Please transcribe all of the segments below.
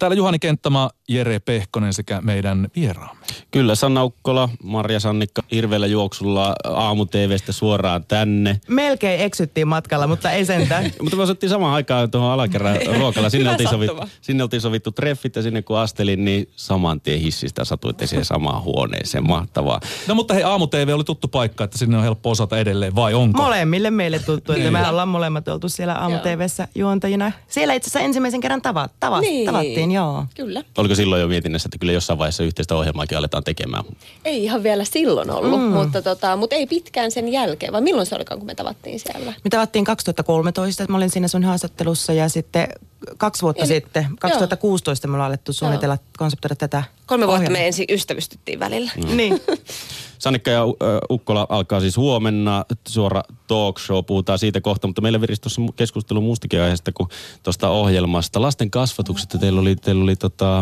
Täällä Juhani Kenttäma, Jere Pehkonen sekä meidän vieraamme. Kyllä, Sanna Ukkola, Marja Sannikka, Irveellä juoksulla aamu TVstä suoraan tänne. Melkein eksyttiin matkalla, mutta ei sentään. mutta me osattiin samaan aikaan tuohon alakerran ruokalla. Sinne oltiin, sovittu, sinne oltiin sovittu treffit ja sinne kun astelin, niin saman tien hissistä satuitte siihen samaan huoneeseen. Mahtavaa. No mutta hei, aamu TV oli tuttu paikka, että sinne on helppo osata edelleen, vai onko? Molemmille meille tuttu, että me ollaan molemmat oltu siellä aamu TVssä juontajina. Siellä itse asiassa ensimmäisen kerran tava, tava, niin. tavattiin, joo. Kyllä. Oliko silloin jo mietinnässä, että kyllä jossain vaiheessa yhteistä ohjelmaakin aletaan tekemään? Ei ihan vielä silloin ollut, mm. mutta, tota, mutta ei pitkään sen jälkeen. Vai milloin se olikaan, kun me tavattiin siellä? Me tavattiin 2013, että mä olin siinä sun haastattelussa ja sitten kaksi vuotta Eli, sitten, 2016 me ollaan alettu suunnitella, joo. konseptoida tätä Kolme vuotta ohjelmaa. me ensin ystävystyttiin välillä. Mm. niin. Sannikka ja Ukkola alkaa siis huomenna suora talk show, puhutaan siitä kohta, mutta meillä virisi tuossa keskustelu muustakin aiheesta kuin tuosta ohjelmasta. Lasten kasvatuksesta teillä oli, teillä oli tota,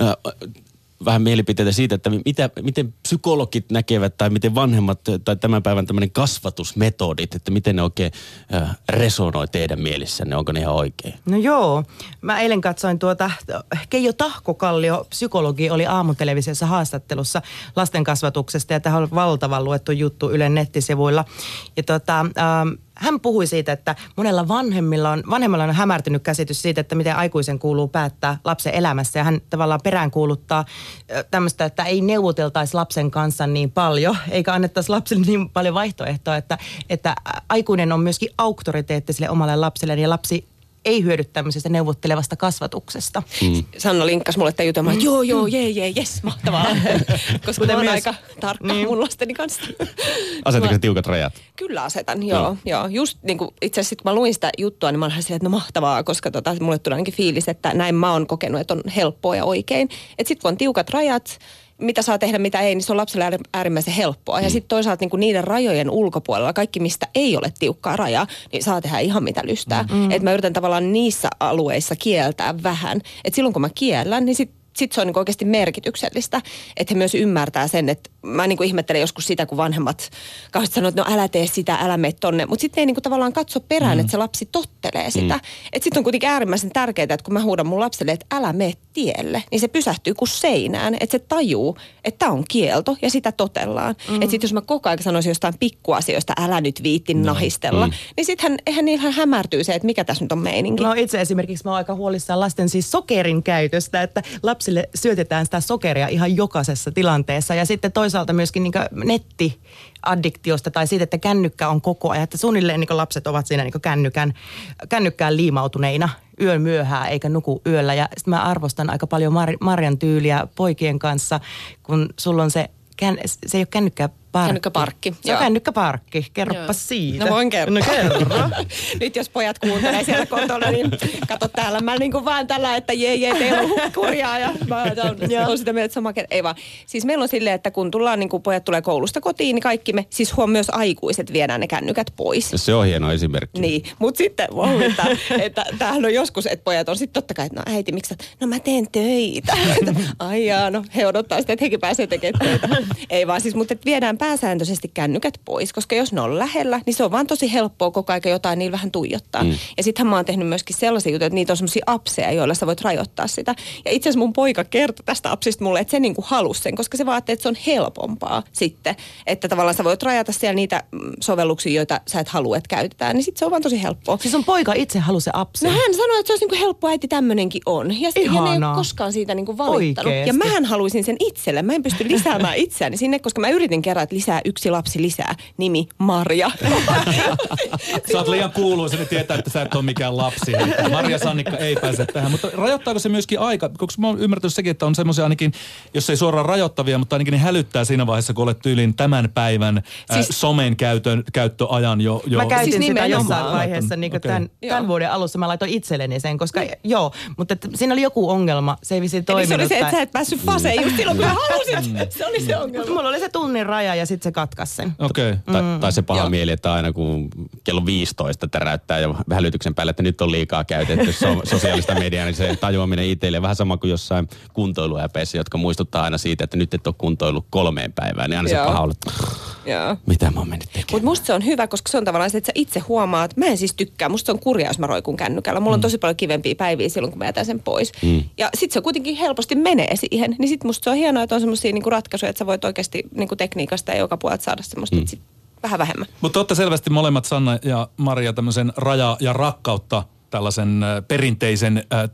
äh, vähän mielipiteitä siitä, että mitä, miten psykologit näkevät tai miten vanhemmat tai tämän päivän tämmöinen kasvatusmetodit, että miten ne oikein äh, resonoi teidän mielissänne, onko ne ihan oikein? No joo, mä eilen katsoin tuota, Keijo Tahkokallio, psykologi, oli aamutelevisiossa haastattelussa lasten kasvatuksesta ja tähän on valtavan luettu juttu Ylen nettisivuilla. Ja tota, ähm, hän puhui siitä, että monella vanhemmilla on, vanhemmilla on hämärtynyt käsitys siitä, että miten aikuisen kuuluu päättää lapsen elämässä. Ja hän tavallaan peräänkuuluttaa tämmöistä, että ei neuvoteltaisi lapsen kanssa niin paljon, eikä annettaisi lapselle niin paljon vaihtoehtoa, että, että aikuinen on myöskin auktoriteetti sille omalle lapselle ja lapsi ei hyödy tämmöisestä neuvottelevasta kasvatuksesta. Mm. Sanna linkkas mulle tämän jutun, että joo, joo, jee, jee, jes, mahtavaa. Koska mä oon myös... aika tarkka niin. mun lasteni kanssa. Asetatko tiukat rajat? Kyllä asetan, joo. No. joo. Just niin kuin, itse asiassa kun mä luin sitä juttua, niin mä olin silleen, että no mahtavaa, koska tota, mulle tuli ainakin fiilis, että näin mä oon kokenut, että on helppoa ja oikein. Että sit kun on tiukat rajat, mitä saa tehdä, mitä ei, niin se on lapselle äärimmäisen helppoa. Mm. Ja sitten toisaalta niin kuin niiden rajojen ulkopuolella, kaikki mistä ei ole tiukkaa rajaa, niin saa tehdä ihan mitä lystää. Mm. Että mä yritän tavallaan niissä alueissa kieltää vähän. Että silloin kun mä kiellän, niin sitten sit se on niin oikeasti merkityksellistä, että he myös ymmärtää sen, että mä niin kuin ihmettelen joskus sitä, kun vanhemmat kauheasti sanoo, että no älä tee sitä, älä mene tonne. Mutta sitten ei niin kuin tavallaan katso perään, mm. että se lapsi tottelee sitä. Mm. Että sitten on kuitenkin äärimmäisen tärkeää, että kun mä huudan mun lapselle, että älä mene tielle, niin se pysähtyy kuin seinään. Että se tajuu, että tämä on kielto ja sitä totellaan. Mm. Että sitten jos mä koko ajan sanoisin jostain pikkuasioista, älä nyt viitti no. nahistella, mm. niin sittenhän eihän niillä hämärtyy se, että mikä tässä nyt on meininki. No itse esimerkiksi mä oon aika huolissaan lasten siis sokerin käytöstä, että lapsille syötetään sitä sokeria ihan jokaisessa tilanteessa. Ja sitten toisaalta myöskin niin nettiaddiktiosta tai siitä, että kännykkä on koko ajan. Että suunnilleen niin lapset ovat siinä niin kännykän, kännykkään liimautuneina yön myöhään eikä nuku yöllä. Ja sitten mä arvostan aika paljon Mar- Marjan tyyliä poikien kanssa, kun sulla on se, se ei ole kännykkää Parkki. Kännykkäparkki. Se on kännykkäparkki. Kerropa siitä. No voin kertoa. No kerro. Nyt jos pojat kuuntelee siellä kotona, niin kato täällä. Mä niin kuin vaan tällä, että jee jee, teillä on kurjaa ja mä on, on sitä mieltä sama Ei vaan. Siis meillä on silleen, että kun tullaan, niin kuin pojat tulee koulusta kotiin, niin kaikki me, siis huom myös aikuiset viedään ne kännykät pois. Se on hieno esimerkki. Niin, mutta sitten voi että, että tämähän on joskus, että pojat on sitten totta kai, että no äiti, miksi No mä teen töitä. Ai jaa, no he odottaa sitä, että hekin pääsee tekemään töitä. Ei vaan siis, mutta että viedään pääsääntöisesti kännykät pois, koska jos ne on lähellä, niin se on vaan tosi helppoa koko ajan jotain niillä vähän tuijottaa. Mm. Ja sittenhän mä oon tehnyt myöskin sellaisia juttuja, että niitä on sellaisia apseja, joilla sä voit rajoittaa sitä. Ja itse asiassa mun poika kertoi tästä apsista mulle, että se niinku halusi sen, koska se vaatii, että se on helpompaa sitten. Että tavallaan sä voit rajata siellä niitä mm, sovelluksia, joita sä et halua, että käytetään. Niin sitten se on vaan tosi helppoa. Siis sun poika itse halusi se apsi? No hän sanoi, että se olisi niinku helppoa, että tämmöinenkin on. Ja, ja ne ei ole koskaan siitä niinku valittanut. Oikeesti. Ja mähän haluaisin sen itselle. Mä en pysty lisäämään itseäni sinne, koska mä yritin kerran, lisää yksi lapsi lisää. Nimi Marja. sä oot liian kuuluisa, niin tietää, että sä et ole mikään lapsi. Marja Sannikka ei pääse tähän. Mutta rajoittaako se myöskin aika? Koska mä oon ymmärtänyt sekin, että on semmoisia ainakin, jos ei suoraan rajoittavia, mutta ainakin ne hälyttää siinä vaiheessa, kun olet tyylin tämän päivän siis, äh, somen käytön, käyttöajan jo. jo mä käytin siis sitä jossain vaiheessa niin okay. tämän, tämän vuoden alussa. Mä laitoin itselleni sen, koska niin. joo, mutta että siinä oli joku ongelma. Se ei visiin toiminut. Eli se oli se, että sä et päässyt faseen just silloin, kun mä halusin. Se oli se ongelma. Mutta mulla oli se tunnin raja ja sitten se katkaisi sen. Okei. Okay. Tai, Mm. tai se paha Joo. mieli, että aina kun kello 15 täräyttää ja hälytyksen päälle, että nyt on liikaa käytetty so, sosiaalista mediaa, niin se tajuaminen itselle vähän sama kuin jossain kuntoiluäpeissä, jotka muistuttaa aina siitä, että nyt et ole kuntoillut kolmeen päivään, niin aina se Joo. paha olla, että Joo. mitä mä oon mennyt tekemään. Mutta musta se on hyvä, koska se on tavallaan se, että sä itse huomaat. Mä en siis tykkää. Musta se on kurja, jos mä roikun kännykällä. Mulla on tosi paljon kivempiä päiviä silloin, kun mä jätän sen pois. Mm. Ja sit se kuitenkin helposti menee siihen. Niin sit musta se on hienoa, että on semmoisia niinku ratkaisuja, että sä voit oikeasti niinku tekniikasta ja joka puolelta saada semmoista, mm. sit vähän vähemmän. Mutta olette selvästi molemmat, Sanna ja Maria, tämmöisen raja ja rakkautta tällaisen äh, perinteisen äh,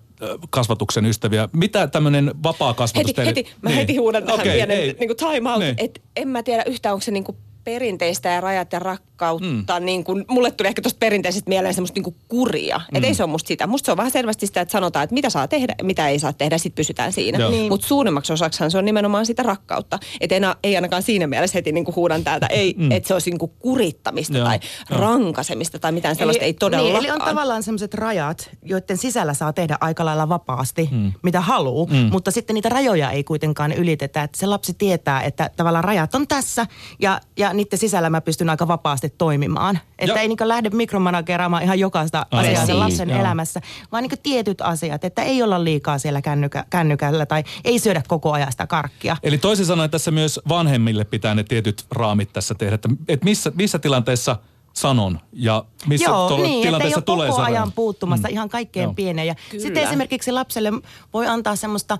kasvatuksen ystäviä. Mitä tämmöinen vapaa kasvatus Heti, teille? heti, mä heti huudan tähän Okei, pienen ei. niin time out, Niin. että en mä tiedä yhtään, onko se niin kuin perinteistä ja rajat ja rakkautta. Mm. Niin kuin, mulle tuli ehkä tuosta perinteisestä mieleen semmoista niin kuin kuria. Mm. Että ei se ole musta sitä. Musta se on vähän selvästi sitä, että sanotaan, että mitä saa tehdä ja mitä ei saa tehdä, sitten pysytään siinä. Joo. Niin. Mutta suurimmaksi osaksihan se on nimenomaan sitä rakkautta. Että ei, ei ainakaan siinä mielessä heti niin kuin huudan täältä, ei, mm. että se olisi niin kuin kurittamista Joo, tai joo. rankasemista tai mitään sellaista, ei todellakaan. Niin, eli on tavallaan sellaiset rajat, joiden sisällä saa tehdä aika lailla vapaasti, mm. mitä haluaa, mm. mutta sitten niitä rajoja ei kuitenkaan ylitetä. Että se lapsi tietää, että tavallaan rajat on tässä ja, ja niiden sisällä mä pystyn aika vapaasti toimimaan. Että Ja- ei niin lähde mikromanageraamaan ihan jokaista Aivan. asiaa sen Niin, lapsen joo. elämässä, vaan niin tietyt asiat, että ei olla liikaa siellä kännykä, kännykällä tai ei syödä koko ajan sitä karkkia. Eli toisin sanoen tässä myös vanhemmille pitää ne tietyt raamit tässä tehdä, että et missä, missä tilanteessa sanon ja missä Joo, tuolla niin, että tilanteessa tulee koko ajan puuttumassa mm. ihan kaikkeen Joo. pieneen. Ja sitten esimerkiksi lapselle voi antaa semmoista,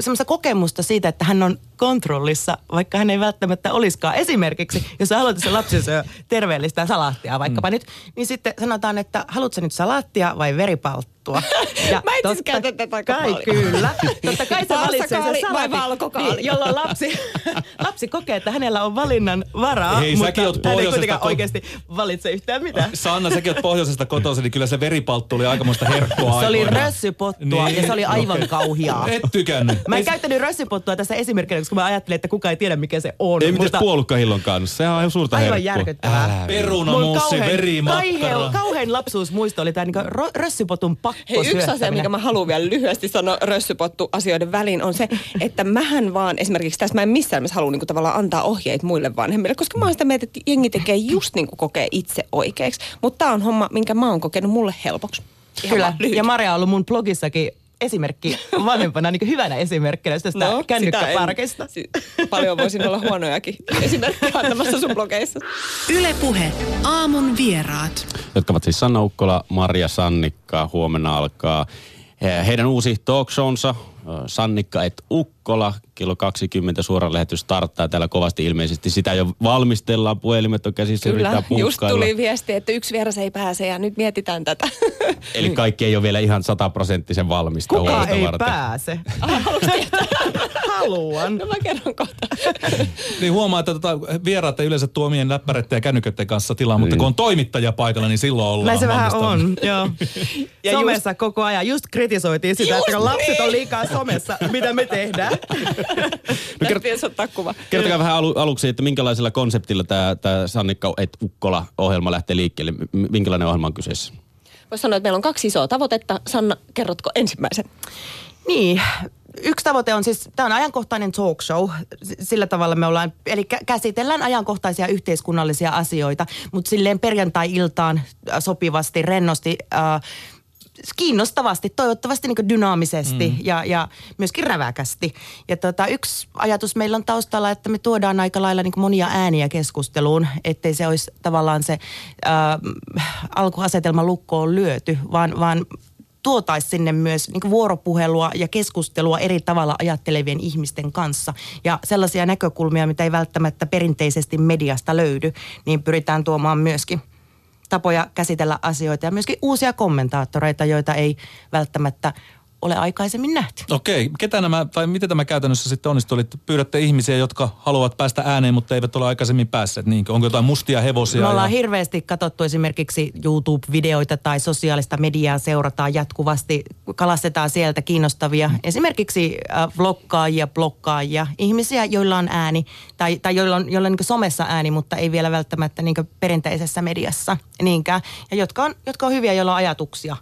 semmoista kokemusta siitä, että hän on kontrollissa, vaikka hän ei välttämättä olisikaan. Esimerkiksi, jos sä haluat, että lapsi syö terveellistä salaattia vaikkapa mm. nyt, niin sitten sanotaan, että haluatko nyt salaattia vai veripalttua? Ja Mä itse asiassa käytän tätä aika kai, paljon. Kyllä. Totta kai se valitsee sen Parsakaali vai valkokaali? Niin, jolloin lapsi, lapsi kokee, että hänellä on valinnan varaa, Hei, mutta säkin oot hän ei kuitenkaan ko- oikeasti valitse yhtään mitään. Sanna, säkin oot pohjoisesta kotoisin, niin kyllä se veripalttu oli aikamoista herkkoa Se oli aikoinaan. rössypottua Niin, ja se oli aivan okei. kauhiaa. Et tykännyt. Mä en käyttänyt rössypottua tässä esimerkkinä, koska mä ajattelin, että kukaan ei tiedä, mikä se on. Ei miten puolukkahillon kanssa, sehän on ihan suurta Aivan herkkua. järkyttävää. Perunamuussi, kauhean, verimakkara. kauhean lapsuusmuisto oli tämä niinku rössypotun pakko Hei, yksi asia, mikä mä haluan vielä lyhyesti sanoa rössypottu asioiden väliin, on se, että mähän vaan esimerkiksi tässä mä en missään nimessä halua niinku tavallaan antaa ohjeita muille vanhemmille, koska mä oon sitä mieltä, että jengi tekee just niin kuin kokee itse oikeaksi. Mutta tämä on homma, minkä mä oon kokenut mulle helpoksi. Ihan Kyllä, lyhyt. ja Maria on ollut mun blogissakin esimerkki vanhempana niin hyvänä esimerkkinä tästä no, kännykkäparkista. sitä en- si- paljon voisin olla huonojakin esimerkkejä antamassa sun blogeissa. Ylepuhe aamun vieraat. jotka ovat siis Sanna Ukkola, Maria Sannikka. Huomenna alkaa eh, heidän uusi talk shownsa, eh, Sannikka et Ukkola. Kello 20 suora lähetys starttaa täällä kovasti ilmeisesti. Sitä jo valmistellaan, puhelimet on käsissä, Kyllä, yritetään just punkkailla. tuli viesti, että yksi vieras ei pääse ja nyt mietitään tätä. Eli kaikki ei ole vielä ihan sataprosenttisen valmista Kuka huolta ei varten. pääse? Haluan. no mä kerron kohta. Niin huomaa, että tota, vieraat ei yleensä tuo omien läppäreiden ja kännyköiden kanssa tilaa, mutta kun on toimittajia paikalla, niin silloin ollaan Näin se vähän on, joo. Ja somessa just, koko ajan just kritisoitiin sitä, että kun lapset on liikaa somessa, mitä me tehdään? No, pitäisi ottaa kuva. Kertokaa vähän alu, aluksi, että minkälaisella konseptilla tämä, tämä Sannikka et Ukkola-ohjelma lähtee liikkeelle. M- Minkälainen ohjelma on kyseessä? Voisi sanoa, että meillä on kaksi isoa tavoitetta. Sanna, kerrotko ensimmäisen? Niin, yksi tavoite on siis, tämä on ajankohtainen talk show, sillä tavalla me ollaan, eli kä- käsitellään ajankohtaisia yhteiskunnallisia asioita, mutta silleen perjantai-iltaan sopivasti, rennosti, äh, kiinnostavasti, toivottavasti niin dynaamisesti mm. ja, ja myöskin räväkästi. Ja tota, yksi ajatus meillä on taustalla, että me tuodaan aika lailla niin monia ääniä keskusteluun, ettei se olisi tavallaan se äh, alkuasetelma lukkoon lyöty, vaan, vaan tuotaisi sinne myös niin vuoropuhelua ja keskustelua eri tavalla ajattelevien ihmisten kanssa. Ja sellaisia näkökulmia, mitä ei välttämättä perinteisesti mediasta löydy, niin pyritään tuomaan myöskin tapoja käsitellä asioita ja myöskin uusia kommentaattoreita, joita ei välttämättä ole aikaisemmin nähty. Okei, ketä nämä, tai miten tämä käytännössä sitten onnistuu? Eli pyydätte ihmisiä, jotka haluavat päästä ääneen, mutta eivät ole aikaisemmin päässeet. Niin, onko jotain mustia hevosia? Me ollaan ja... hirveästi katsottu esimerkiksi YouTube-videoita tai sosiaalista mediaa seurataan jatkuvasti, kalastetaan sieltä kiinnostavia esimerkiksi äh, vloggaajia, blokkaajia, ihmisiä, joilla on ääni tai, tai joilla on, joilla on niin somessa ääni, mutta ei vielä välttämättä niin perinteisessä mediassa niinkään, ja jotka on, jotka on hyviä, joilla on ajatuksia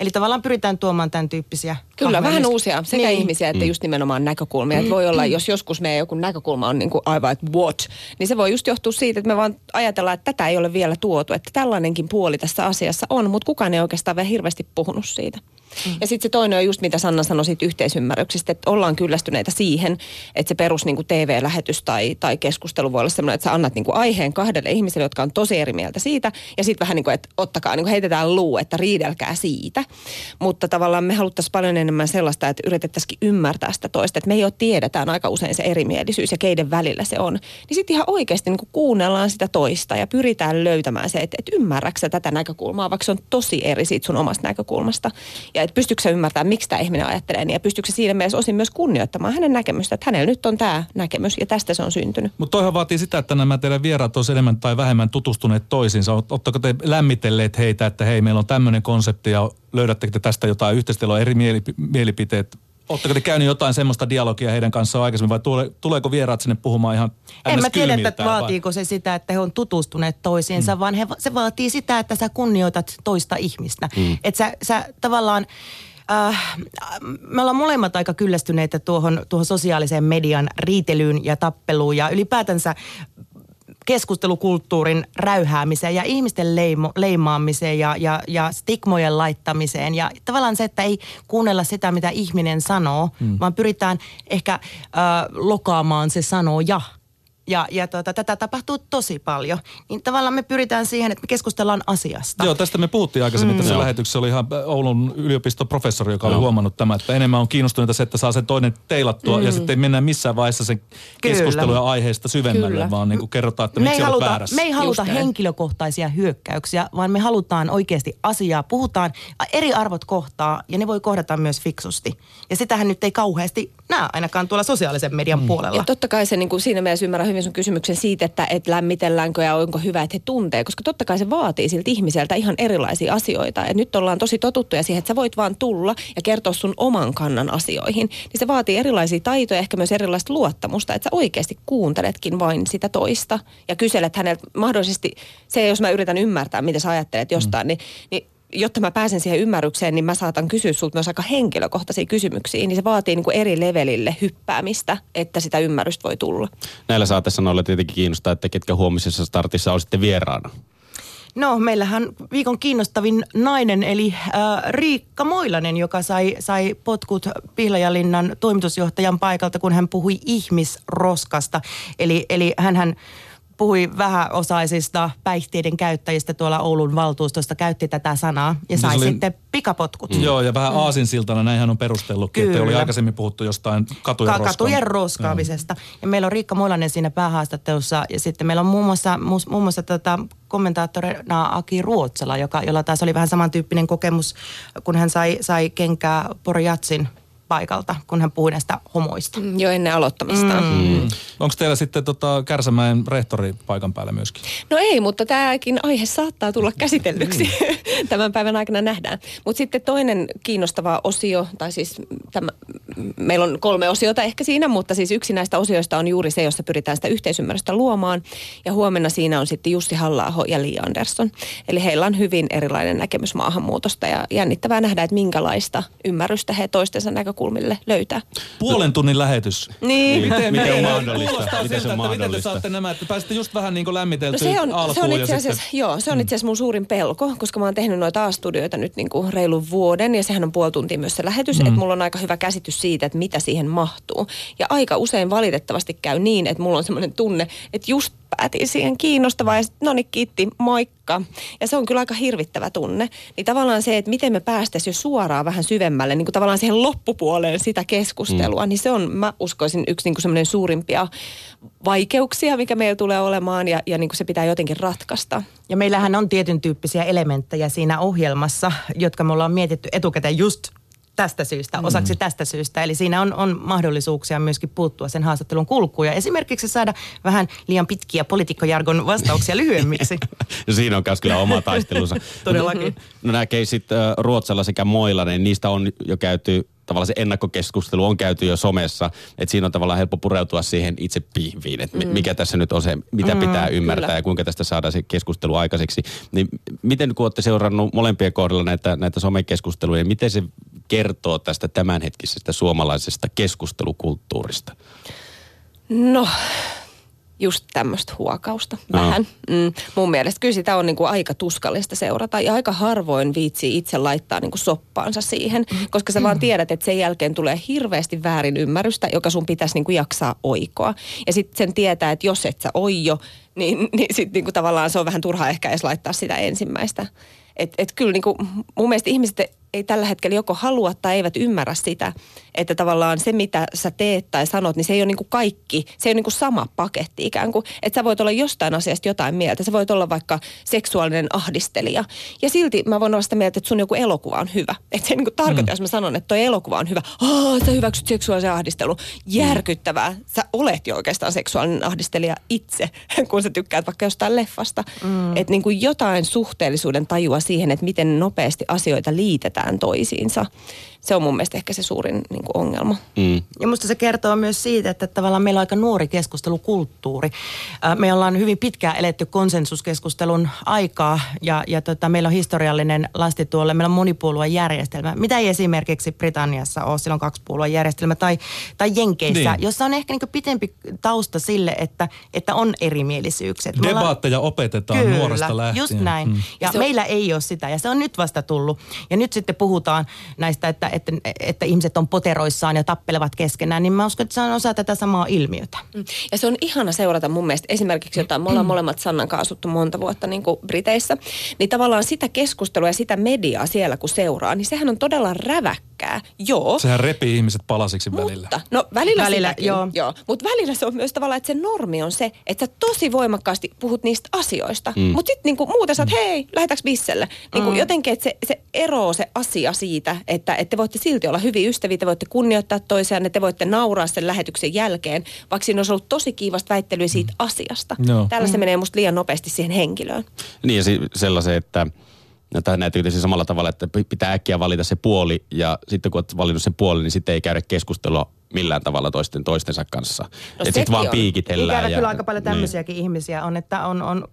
Eli tavallaan pyritään tuomaan tämän tyyppisiä Kyllä, hahmoja vähän uusia sekä niin. ihmisiä että just nimenomaan näkökulmia. Että voi olla, jos joskus meidän joku näkökulma on niin kuin aivan, että what, niin se voi just johtua siitä, että me vaan ajatellaan, että tätä ei ole vielä tuotu. Että tällainenkin puoli tässä asiassa on, mutta kukaan ei oikeastaan vielä hirveästi puhunut siitä. Mm. Ja sitten se toinen on just mitä Sanna sanoi siitä yhteisymmärryksestä, että ollaan kyllästyneitä siihen, että se perus niin kuin TV-lähetys tai, tai keskustelu voi olla sellainen, että sä annat niin kuin aiheen kahdelle ihmiselle, jotka on tosi eri mieltä siitä, ja sitten vähän niin kuin, että ottakaa, niin kuin heitetään luu, että riidelkää siitä. Mutta tavallaan me haluttaisiin paljon enemmän sellaista, että yritettäisiin ymmärtää sitä toista, että me jo tiedetään aika usein se erimielisyys ja keiden välillä se on. Niin sitten ihan oikeasti niin kuin kuunnellaan sitä toista ja pyritään löytämään se, että, että ymmärräksä tätä näkökulmaa, vaikka se on tosi eri siitä sun omasta näkökulmasta. Ja että pystyykö ymmärtämään, miksi tämä ihminen ajattelee niin, ja pystyykö siinä mielessä osin myös kunnioittamaan hänen näkemystä, että hänellä nyt on tämä näkemys ja tästä se on syntynyt. Mutta toihan vaatii sitä, että nämä teidän vieraat olisivat enemmän tai vähemmän tutustuneet toisiinsa. Oletteko te lämmitelleet heitä, että hei, meillä on tämmöinen konsepti ja löydättekö te tästä jotain yhteistä, eri mielip- mielipiteet. Oletteko te käynyt jotain semmoista dialogia heidän kanssaan aikaisemmin vai tule, tuleeko vieraat sinne puhumaan ihan En mä tiedä, että kylmiltään vai? vaatiiko se sitä, että he on tutustuneet toisiinsa, mm. vaan he, se vaatii sitä, että sä kunnioitat toista ihmistä. Mm. Että sä, sä tavallaan... Äh, me ollaan molemmat aika kyllästyneitä tuohon, tuohon sosiaalisen median riitelyyn ja tappeluun ja ylipäätänsä keskustelukulttuurin räyhäämiseen ja ihmisten leimo, leimaamiseen ja, ja, ja stigmojen laittamiseen. Ja tavallaan se, että ei kuunnella sitä, mitä ihminen sanoo, mm. vaan pyritään ehkä äh, lokaamaan se sanoja. Ja, ja tuota, tätä tapahtuu tosi paljon. Niin tavallaan me pyritään siihen, että me keskustellaan asiasta. Joo, tästä me puhuttiin aikaisemmin. Mm. Tässä Joo. lähetyksessä oli ihan Oulun yliopiston professori, joka oli huomannut tämä, että enemmän on kiinnostuneita se, että saa sen toinen teilattua mm. ja sitten ei mennä missään vaiheessa sen keskustelun ja aiheesta syvemmälle, Kyllä. vaan niin kuin kerrotaan, että me miksi haluta, väärässä. me ei haluta näin. henkilökohtaisia hyökkäyksiä, vaan me halutaan oikeasti asiaa. Puhutaan, eri arvot kohtaa ja ne voi kohdata myös fiksusti. Ja sitähän nyt ei kauheasti näe ainakaan tuolla sosiaalisen median mm. puolella. Ja totta kai se niin kuin siinä mielessä ymmärrän hyvin sun kysymyksen siitä, että et lämmitelläänkö ja onko hyvä, että he tuntee, koska totta kai se vaatii siltä ihmiseltä ihan erilaisia asioita. Ja nyt ollaan tosi totuttuja siihen, että sä voit vaan tulla ja kertoa sun oman kannan asioihin. Niin se vaatii erilaisia taitoja, ehkä myös erilaista luottamusta, että sä oikeasti kuunteletkin vain sitä toista ja kyselet häneltä mahdollisesti, se jos mä yritän ymmärtää, mitä sä ajattelet jostain, mm. niin, niin jotta mä pääsen siihen ymmärrykseen, niin mä saatan kysyä sulta myös aika henkilökohtaisia kysymyksiä, niin se vaatii niin kuin eri levelille hyppäämistä, että sitä ymmärrystä voi tulla. Näillä saatesanoilla tietenkin kiinnostaa, että ketkä huomisessa startissa on sitten vieraana. No, meillähän viikon kiinnostavin nainen, eli äh, Riikka Moilanen, joka sai, sai potkut Pihlajalinnan toimitusjohtajan paikalta, kun hän puhui ihmisroskasta. Eli, eli hän puhui vähäosaisista päihteiden käyttäjistä tuolla Oulun valtuustosta, käytti tätä sanaa ja Se sai oli- sitten pikapotkut. Mm. Joo, ja vähän aasinsiltana, näinhän on perustellutkin, että oli aikaisemmin puhuttu jostain katujen Ka- katujen roskaamisesta. Ja meillä on Riikka Moilanen siinä päähaastattelussa ja sitten meillä on muun muassa, muun muassa tota, kommentaattorina Aki Ruotsala, joka, jolla taas oli vähän samantyyppinen kokemus, kun hän sai, sai kenkää Porjatsin paikalta, kun hän puhui näistä homoista. Mm, Jo ennen aloittamistaan. Mm. Mm. Onko teillä sitten tota Kärsämäen rehtori paikan päällä myöskin? No ei, mutta tämäkin aihe saattaa tulla käsitellyksi. Tämän päivän aikana nähdään. Mutta sitten toinen kiinnostava osio, tai siis tämä, meillä on kolme osiota ehkä siinä, mutta siis yksi näistä osioista on juuri se, jossa pyritään sitä yhteisymmärrystä luomaan. Ja huomenna siinä on sitten Jussi halla ja Li Andersson. Eli heillä on hyvin erilainen näkemys maahanmuutosta ja jännittävää nähdä, että minkälaista ymmärrystä he toistensa näkökulmille löytää. Puolen tunnin lähetys. Niin. Miten miten on on mahdollista? Kuulostaa Miten se siltä, on että miten te mahdollista? saatte nämä, että pääsitte just vähän niin kuin lämmiteltyä No se on, se on itse sitten... Mm. asiassa, joo, se on itse asiassa mun suurin pelko, koska mä oon tehnyt noita A-studioita nyt niin kuin reilun vuoden ja sehän on puoli tuntia myös se lähetys, mm. että mulla on aika hyvä käsitys siitä, että mitä siihen mahtuu. Ja aika usein valitettavasti käy niin, että mulla on semmoinen tunne, että just päätin siihen kiinnostavaa ja sitten no niin kiitti, moikka. Ja se on kyllä aika hirvittävä tunne. Niin tavallaan se, että miten me päästäisiin jo suoraan vähän syvemmälle, niin kuin tavallaan siihen loppupuoleen sitä keskustelua, mm. niin se on, mä uskoisin, yksi niin kuin semmoinen suurimpia vaikeuksia, mikä meillä tulee olemaan ja, ja niin kuin se pitää jotenkin ratkaista. Ja meillähän on tietyn tyyppisiä elementtejä siinä ohjelmassa, jotka me ollaan mietitty etukäteen just tästä syystä, Mm. osaksi tästä syystä. Eli siinä on, on mahdollisuuksia myöskin puuttua sen haastattelun kulkuun ja esimerkiksi saada vähän liian pitkiä poliitikkojargon vastauksia lyhyemmiksi. Siinä on myös kyllä oma taistelunsa. Todellakin. No nämä keisit äh, Ruotsalla sekä Moilanen, niistä on jo käyty tavallaan se ennakkokeskustelu on käyty jo somessa, että siinä on tavallaan helppo pureutua siihen itse pihviin, että mm. mikä tässä nyt on se, mitä mm, pitää ymmärtää kyllä. ja kuinka tästä saadaan se keskustelu aikaiseksi. Niin miten kun olette seurannut molempien kohdalla näitä, näitä somekeskusteluja, miten se kertoo tästä tämänhetkisestä suomalaisesta keskustelukulttuurista? No, just tämmöistä huokausta no. vähän. Mm, mun mielestä kyllä sitä on niinku aika tuskallista seurata ja aika harvoin viitsii itse laittaa niinku soppaansa siihen, koska sä vaan tiedät, että sen jälkeen tulee hirveästi väärin ymmärrystä, joka sun pitäisi niinku jaksaa oikoa. Ja sitten sen tietää, että jos et sä oio, niin, niin sitten niinku tavallaan se on vähän turhaa ehkä edes laittaa sitä ensimmäistä. Että et kyllä niinku, mun mielestä ihmiset ei tällä hetkellä joko halua tai eivät ymmärrä sitä, että tavallaan se, mitä sä teet tai sanot, niin se ei ole niin kuin kaikki, se ei ole niin kuin sama paketti ikään kuin. Että sä voit olla jostain asiasta jotain mieltä, sä voit olla vaikka seksuaalinen ahdistelija. Ja silti mä voin olla sitä mieltä, että sun joku elokuva on hyvä. Että se ei niin kuin tarkoita, mm. jos mä sanon, että toi elokuva on hyvä. Oh, sä hyväksyt seksuaalisen ahdistelun. Järkyttävää. Sä olet jo oikeastaan seksuaalinen ahdistelija itse, kun sä tykkäät vaikka jostain leffasta. Mm. Että niin kuin jotain suhteellisuuden tajua siihen, että miten nopeasti asioita liitetään toisiinsa se on mun mielestä ehkä se suurin niin kuin ongelma. Mm. Ja musta se kertoo myös siitä, että tavallaan meillä on aika nuori keskustelukulttuuri. Me ollaan hyvin pitkään eletty konsensuskeskustelun aikaa ja, ja tota, meillä on historiallinen lasti tuolle. Meillä on monipuolueen järjestelmä. Mitä ei esimerkiksi Britanniassa ole, silloin kaksi puolueen järjestelmä tai, tai Jenkeissä, niin. jossa on ehkä niin pitempi tausta sille, että, että on erimielisyyksiä. Debaatteja ollaan... opetetaan Kyllä, nuoresta lähtien. just näin. Mm. Ja meillä on... ei ole sitä ja se on nyt vasta tullut. Ja nyt sitten puhutaan näistä, että että, että ihmiset on poteroissaan ja tappelevat keskenään, niin mä uskon, että se on osa tätä samaa ilmiötä. Mm. Ja se on ihana seurata mun mielestä esimerkiksi jotain, me ollaan molemmat Sannan kanssa asuttu monta vuotta niin kuin Briteissä, niin tavallaan sitä keskustelua ja sitä mediaa siellä kun seuraa, niin sehän on todella räväkkää. Joo. Sehän repii ihmiset palasiksi mutta, välillä. No välillä, välillä sitäkin, joo. joo. Mutta välillä se on myös tavallaan, että se normi on se, että sä tosi voimakkaasti puhut niistä asioista, mm. mutta sitten niinku muuten sä oot, hei, lähdetäänkö bisselle? Niinku mm. Jotenkin, että se, se eroo se asia siitä, että, että te voitte silti olla hyviä ystäviä, te voitte kunnioittaa toisiaan, te voitte nauraa sen lähetyksen jälkeen, vaikka siinä olisi ollut tosi kiivasta väittelyä siitä mm. asiasta. No. Tällä se mm. menee musta liian nopeasti siihen henkilöön. Niin ja sellaisen, että tai näitä samalla tavalla, että pitää äkkiä valita se puoli ja sitten kun olet valinnut sen puoli, niin sitten ei käydä keskustelua millään tavalla toisten toistensa kanssa. No että sitten vaan piikitellään. Ikävä ja, kyllä aika paljon tämmöisiäkin niin. ihmisiä on, että on, on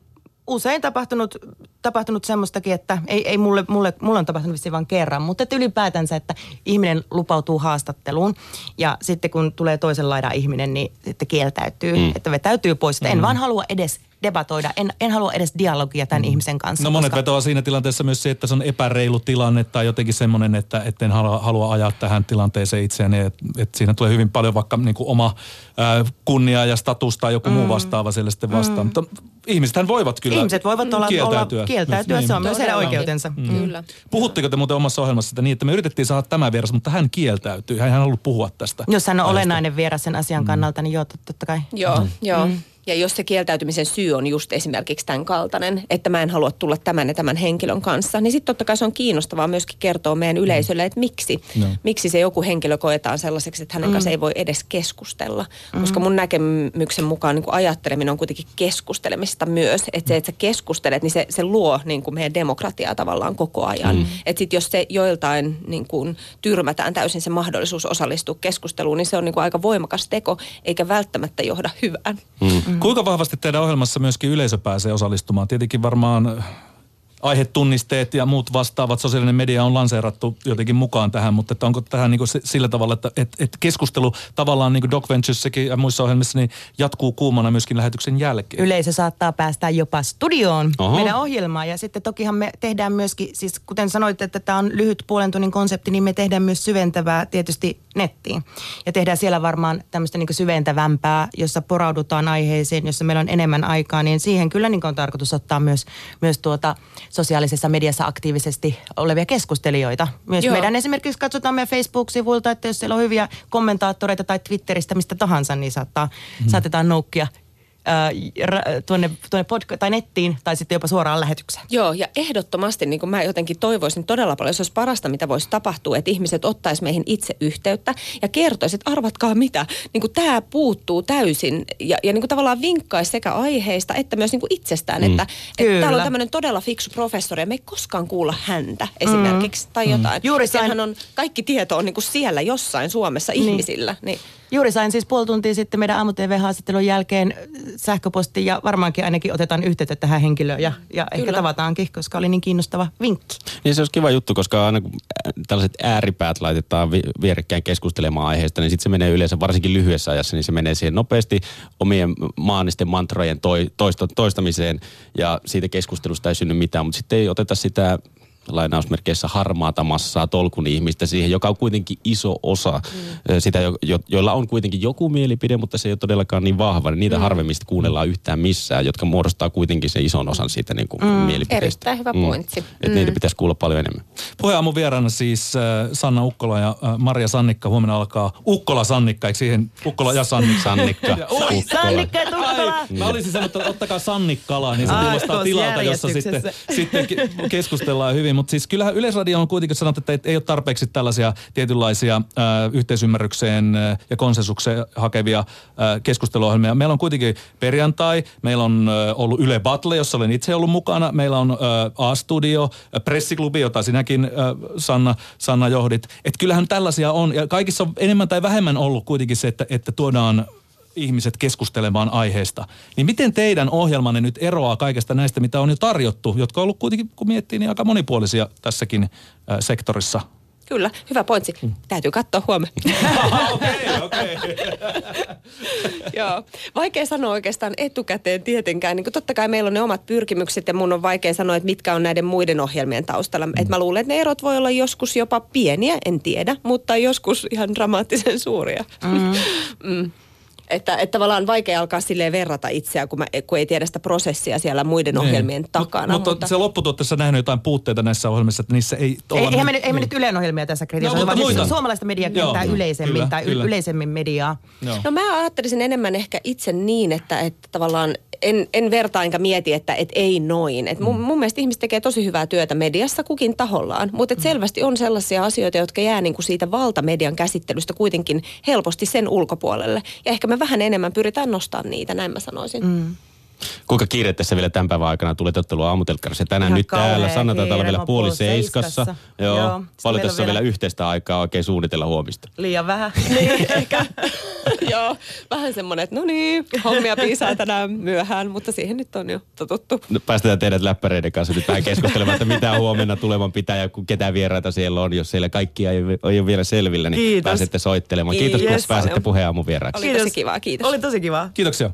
usein tapahtunut, tapahtunut semmoistakin, että ei, ei mulle, mulle, mulle on tapahtunut vissiin vain kerran, mutta että ylipäätänsä, että ihminen lupautuu haastatteluun ja sitten kun tulee toisen laidan ihminen, niin sitten kieltäytyy, mm. että vetäytyy pois. Että mm. en vaan halua edes debatoida. En, en halua edes dialogia tämän mm. ihmisen kanssa. No monet koska... vetoaa siinä tilanteessa myös se, että se on epäreilu tilanne tai jotenkin semmoinen, että, että en halua, halua ajaa tähän tilanteeseen itseäni. Että, että siinä tulee hyvin paljon vaikka niin kuin oma ää, kunnia ja status tai joku mm. muu vastaava siellä sitten vastaan. Mm. Mutta ihmisethän voivat kyllä Ihmiset voivat olla, kieltäytyä. Olla, kieltäytyä, niin. se on myös heidän oikeutensa. Mm. Kyllä. Puhutteko te muuten omassa ohjelmassa että niin, että me yritettiin saada tämä vieras, mutta hän kieltäytyy. Hän ei halunnut puhua tästä. Jos hän on olennainen vieras sen asian mm. kannalta, niin joo, totta kai. Joo, mm. joo. Mm. Ja jos se kieltäytymisen syy on just esimerkiksi tämän kaltainen, että mä en halua tulla tämän ja tämän henkilön kanssa, niin sitten totta kai se on kiinnostavaa myöskin kertoa meidän mm. yleisölle, että miksi. No. Miksi se joku henkilö koetaan sellaiseksi, että hänen mm. kanssa ei voi edes keskustella. Mm. Koska mun näkemyksen mukaan niin ajatteleminen on kuitenkin keskustelemista myös. Että se, että sä keskustelet, niin se, se luo niin kuin meidän demokratiaa tavallaan koko ajan. Mm. Että sitten jos se joiltain niin kuin tyrmätään täysin se mahdollisuus osallistua keskusteluun, niin se on niin kuin aika voimakas teko, eikä välttämättä johda hyvään. Mm. Mm. Kuinka vahvasti teidän ohjelmassa myöskin yleisö pääsee osallistumaan? Tietenkin varmaan aihetunnisteet ja muut vastaavat, sosiaalinen media on lanseerattu jotenkin mukaan tähän, mutta että onko tähän niin kuin sillä tavalla, että, että, että keskustelu tavallaan niin kuin Doc Venturessäkin ja muissa ohjelmissa niin jatkuu kuumana myöskin lähetyksen jälkeen? Yleisö saattaa päästä jopa studioon Oho. meidän ohjelmaan ja sitten tokihan me tehdään myöskin, siis kuten sanoit, että tämä on lyhyt puolen tunnin konsepti, niin me tehdään myös syventävää tietysti nettiin. Ja tehdään siellä varmaan tämmöistä niin syventävämpää, jossa poraudutaan aiheisiin, jossa meillä on enemmän aikaa, niin siihen kyllä niin on tarkoitus ottaa myös, myös tuota sosiaalisessa mediassa aktiivisesti olevia keskustelijoita. Myös Joo. meidän esimerkiksi katsotaan meidän Facebook-sivuilta, että jos siellä on hyviä kommentaattoreita tai Twitteristä, mistä tahansa, niin saattaa, mm. saatetaan noukkia tuonne, tuonne podca- tai nettiin tai sitten jopa suoraan lähetykseen. Joo, ja ehdottomasti niin kuin mä jotenkin toivoisin todella paljon, se olisi parasta, mitä voisi tapahtua, että ihmiset ottaisi meihin itse yhteyttä ja kertoisi, että arvatkaa mitä, niin kuin tämä puuttuu täysin ja, ja niin kuin tavallaan vinkkaisi sekä aiheista että myös niin kuin itsestään, mm. että, että täällä on tämmöinen todella fiksu professori ja me ei koskaan kuulla häntä esimerkiksi mm. tai jotain. Juuri Että sehän sain- on, kaikki tieto on niin kuin siellä jossain Suomessa niin. ihmisillä. Niin. Juuri sain siis puoli tuntia sitten meidän aamu TV-haastattelun jälkeen sähköposti ja varmaankin ainakin otetaan yhteyttä tähän henkilöön ja, ja ehkä tavataankin, koska oli niin kiinnostava vinkki. Niin se olisi kiva juttu, koska aina kun tällaiset ääripäät laitetaan vi- vierekkäin keskustelemaan aiheesta, niin sitten se menee yleensä, varsinkin lyhyessä ajassa, niin se menee siihen nopeasti omien maanisten mantrojen toi, toista, toistamiseen ja siitä keskustelusta ei synny mitään, mutta sitten ei oteta sitä lainausmerkeissä harmaata massaa tolkun ihmistä siihen, joka on kuitenkin iso osa mm. sitä, jo, jo, joilla on kuitenkin joku mielipide, mutta se ei ole todellakaan niin vahva. Niin niitä mm. harvemmin sitten kuunnellaan yhtään missään, jotka muodostaa kuitenkin sen ison osan siitä niin kuin mm. mielipiteestä. Erittäin hyvä pointsi. Että niitä pitäisi kuulla paljon enemmän. Puheenaamun vieraana siis äh, Sanna Ukkola ja äh, Maria Sannikka. Huomenna alkaa Ukkola Sannikka, eikö siihen Ukkola ja Sannikka? Sannikka. Oi, Sannikka ja Tukkola! Mä olisin sanonut, että ottakaa Sannikkalaa, niin se kuulostaa tilalta, jossa sitten, sitten ke- keskustellaan hyvin. Mutta siis kyllähän Yleisradio on kuitenkin sanottu, että ei, ole tarpeeksi tällaisia tietynlaisia äh, yhteisymmärrykseen äh, ja konsensukseen hakevia äh, keskusteluohjelmia. Meillä on kuitenkin perjantai, meillä on äh, ollut Yle Battle, jossa olen itse ollut mukana. Meillä on äh, A-studio, äh, pressiklubi, jota sinäkin äh, Sanna, Sanna johdit. Et kyllähän tällaisia on ja kaikissa on enemmän tai vähemmän ollut kuitenkin se, että, että tuodaan ihmiset keskustelemaan aiheesta. Niin miten teidän ohjelmanne nyt eroaa kaikesta näistä, mitä on jo tarjottu, jotka on ollut kuitenkin, kun miettii, niin aika monipuolisia tässäkin äh, sektorissa? Kyllä, hyvä pointsi. Täytyy katsoa huomenna. Okei, okei. Joo. Vaikea sanoa oikeastaan etukäteen tietenkään. Niin kuin totta kai meillä on ne omat pyrkimykset ja mun on vaikea sanoa, että mitkä on näiden muiden ohjelmien taustalla. Mm. Et mä luulen, että ne erot voi olla joskus jopa pieniä, en tiedä, mutta joskus ihan dramaattisen suuria. Mm. mm. Että, että tavallaan vaikea alkaa silleen verrata itseään, kun, mä, kun ei tiedä sitä prosessia siellä muiden ohjelmien takana. Niin. Mut, mutta, mutta se lopputuotteessa nähnyt jotain puutteita näissä ohjelmissa, että niissä ei Ei, eihän me, nyt- ei me nyt Ylen ohjelmia tässä kritisoida, No, vaan mutta siis muita. suomalaista mediakenttää Joo, yleisemmin kyllä, tai kyllä. yleisemmin mediaa. Joo. No mä ajattelisin enemmän ehkä itse niin, että, että tavallaan en, en vertaa enkä mieti, että et ei noin. Et mun, mun mielestä ihmiset tekee tosi hyvää työtä mediassa kukin tahollaan, mutta et selvästi on sellaisia asioita, jotka jää niinku siitä valtamedian käsittelystä kuitenkin helposti sen ulkopuolelle. Ja ehkä me vähän enemmän pyritään nostamaan niitä, näin mä sanoisin. Mm. Kuinka kiire tässä vielä tämän päivän aikana tulee ottelua aamutelkkarissa? Tänään Ihan nyt täällä, Sanna taitaa olla vielä puoli seiskassa. seiskassa. Joo. Joo. Paljon tässä on vielä vielä- yhteistä aikaa oikein suunnitella huomista. Liian vähän. Niin, ehkä. Joo, vähän semmoinen, että no niin, hommia piisaa tänään myöhään, mutta siihen nyt on jo totuttu. No, päästetään teidät läppäreiden kanssa nyt vähän keskustelemaan, että mitä huomenna tulevan pitää ja ketä vieraita siellä on. Jos siellä kaikkia ei, ei ole vielä selvillä, niin Kiitos. pääsette soittelemaan. Kiitos, Kiitos kun pääsitte paljon. puheenaamun vieraiksi. Oli tosi kivaa, kiitos. Oli tosi kiva. Kiitoksia.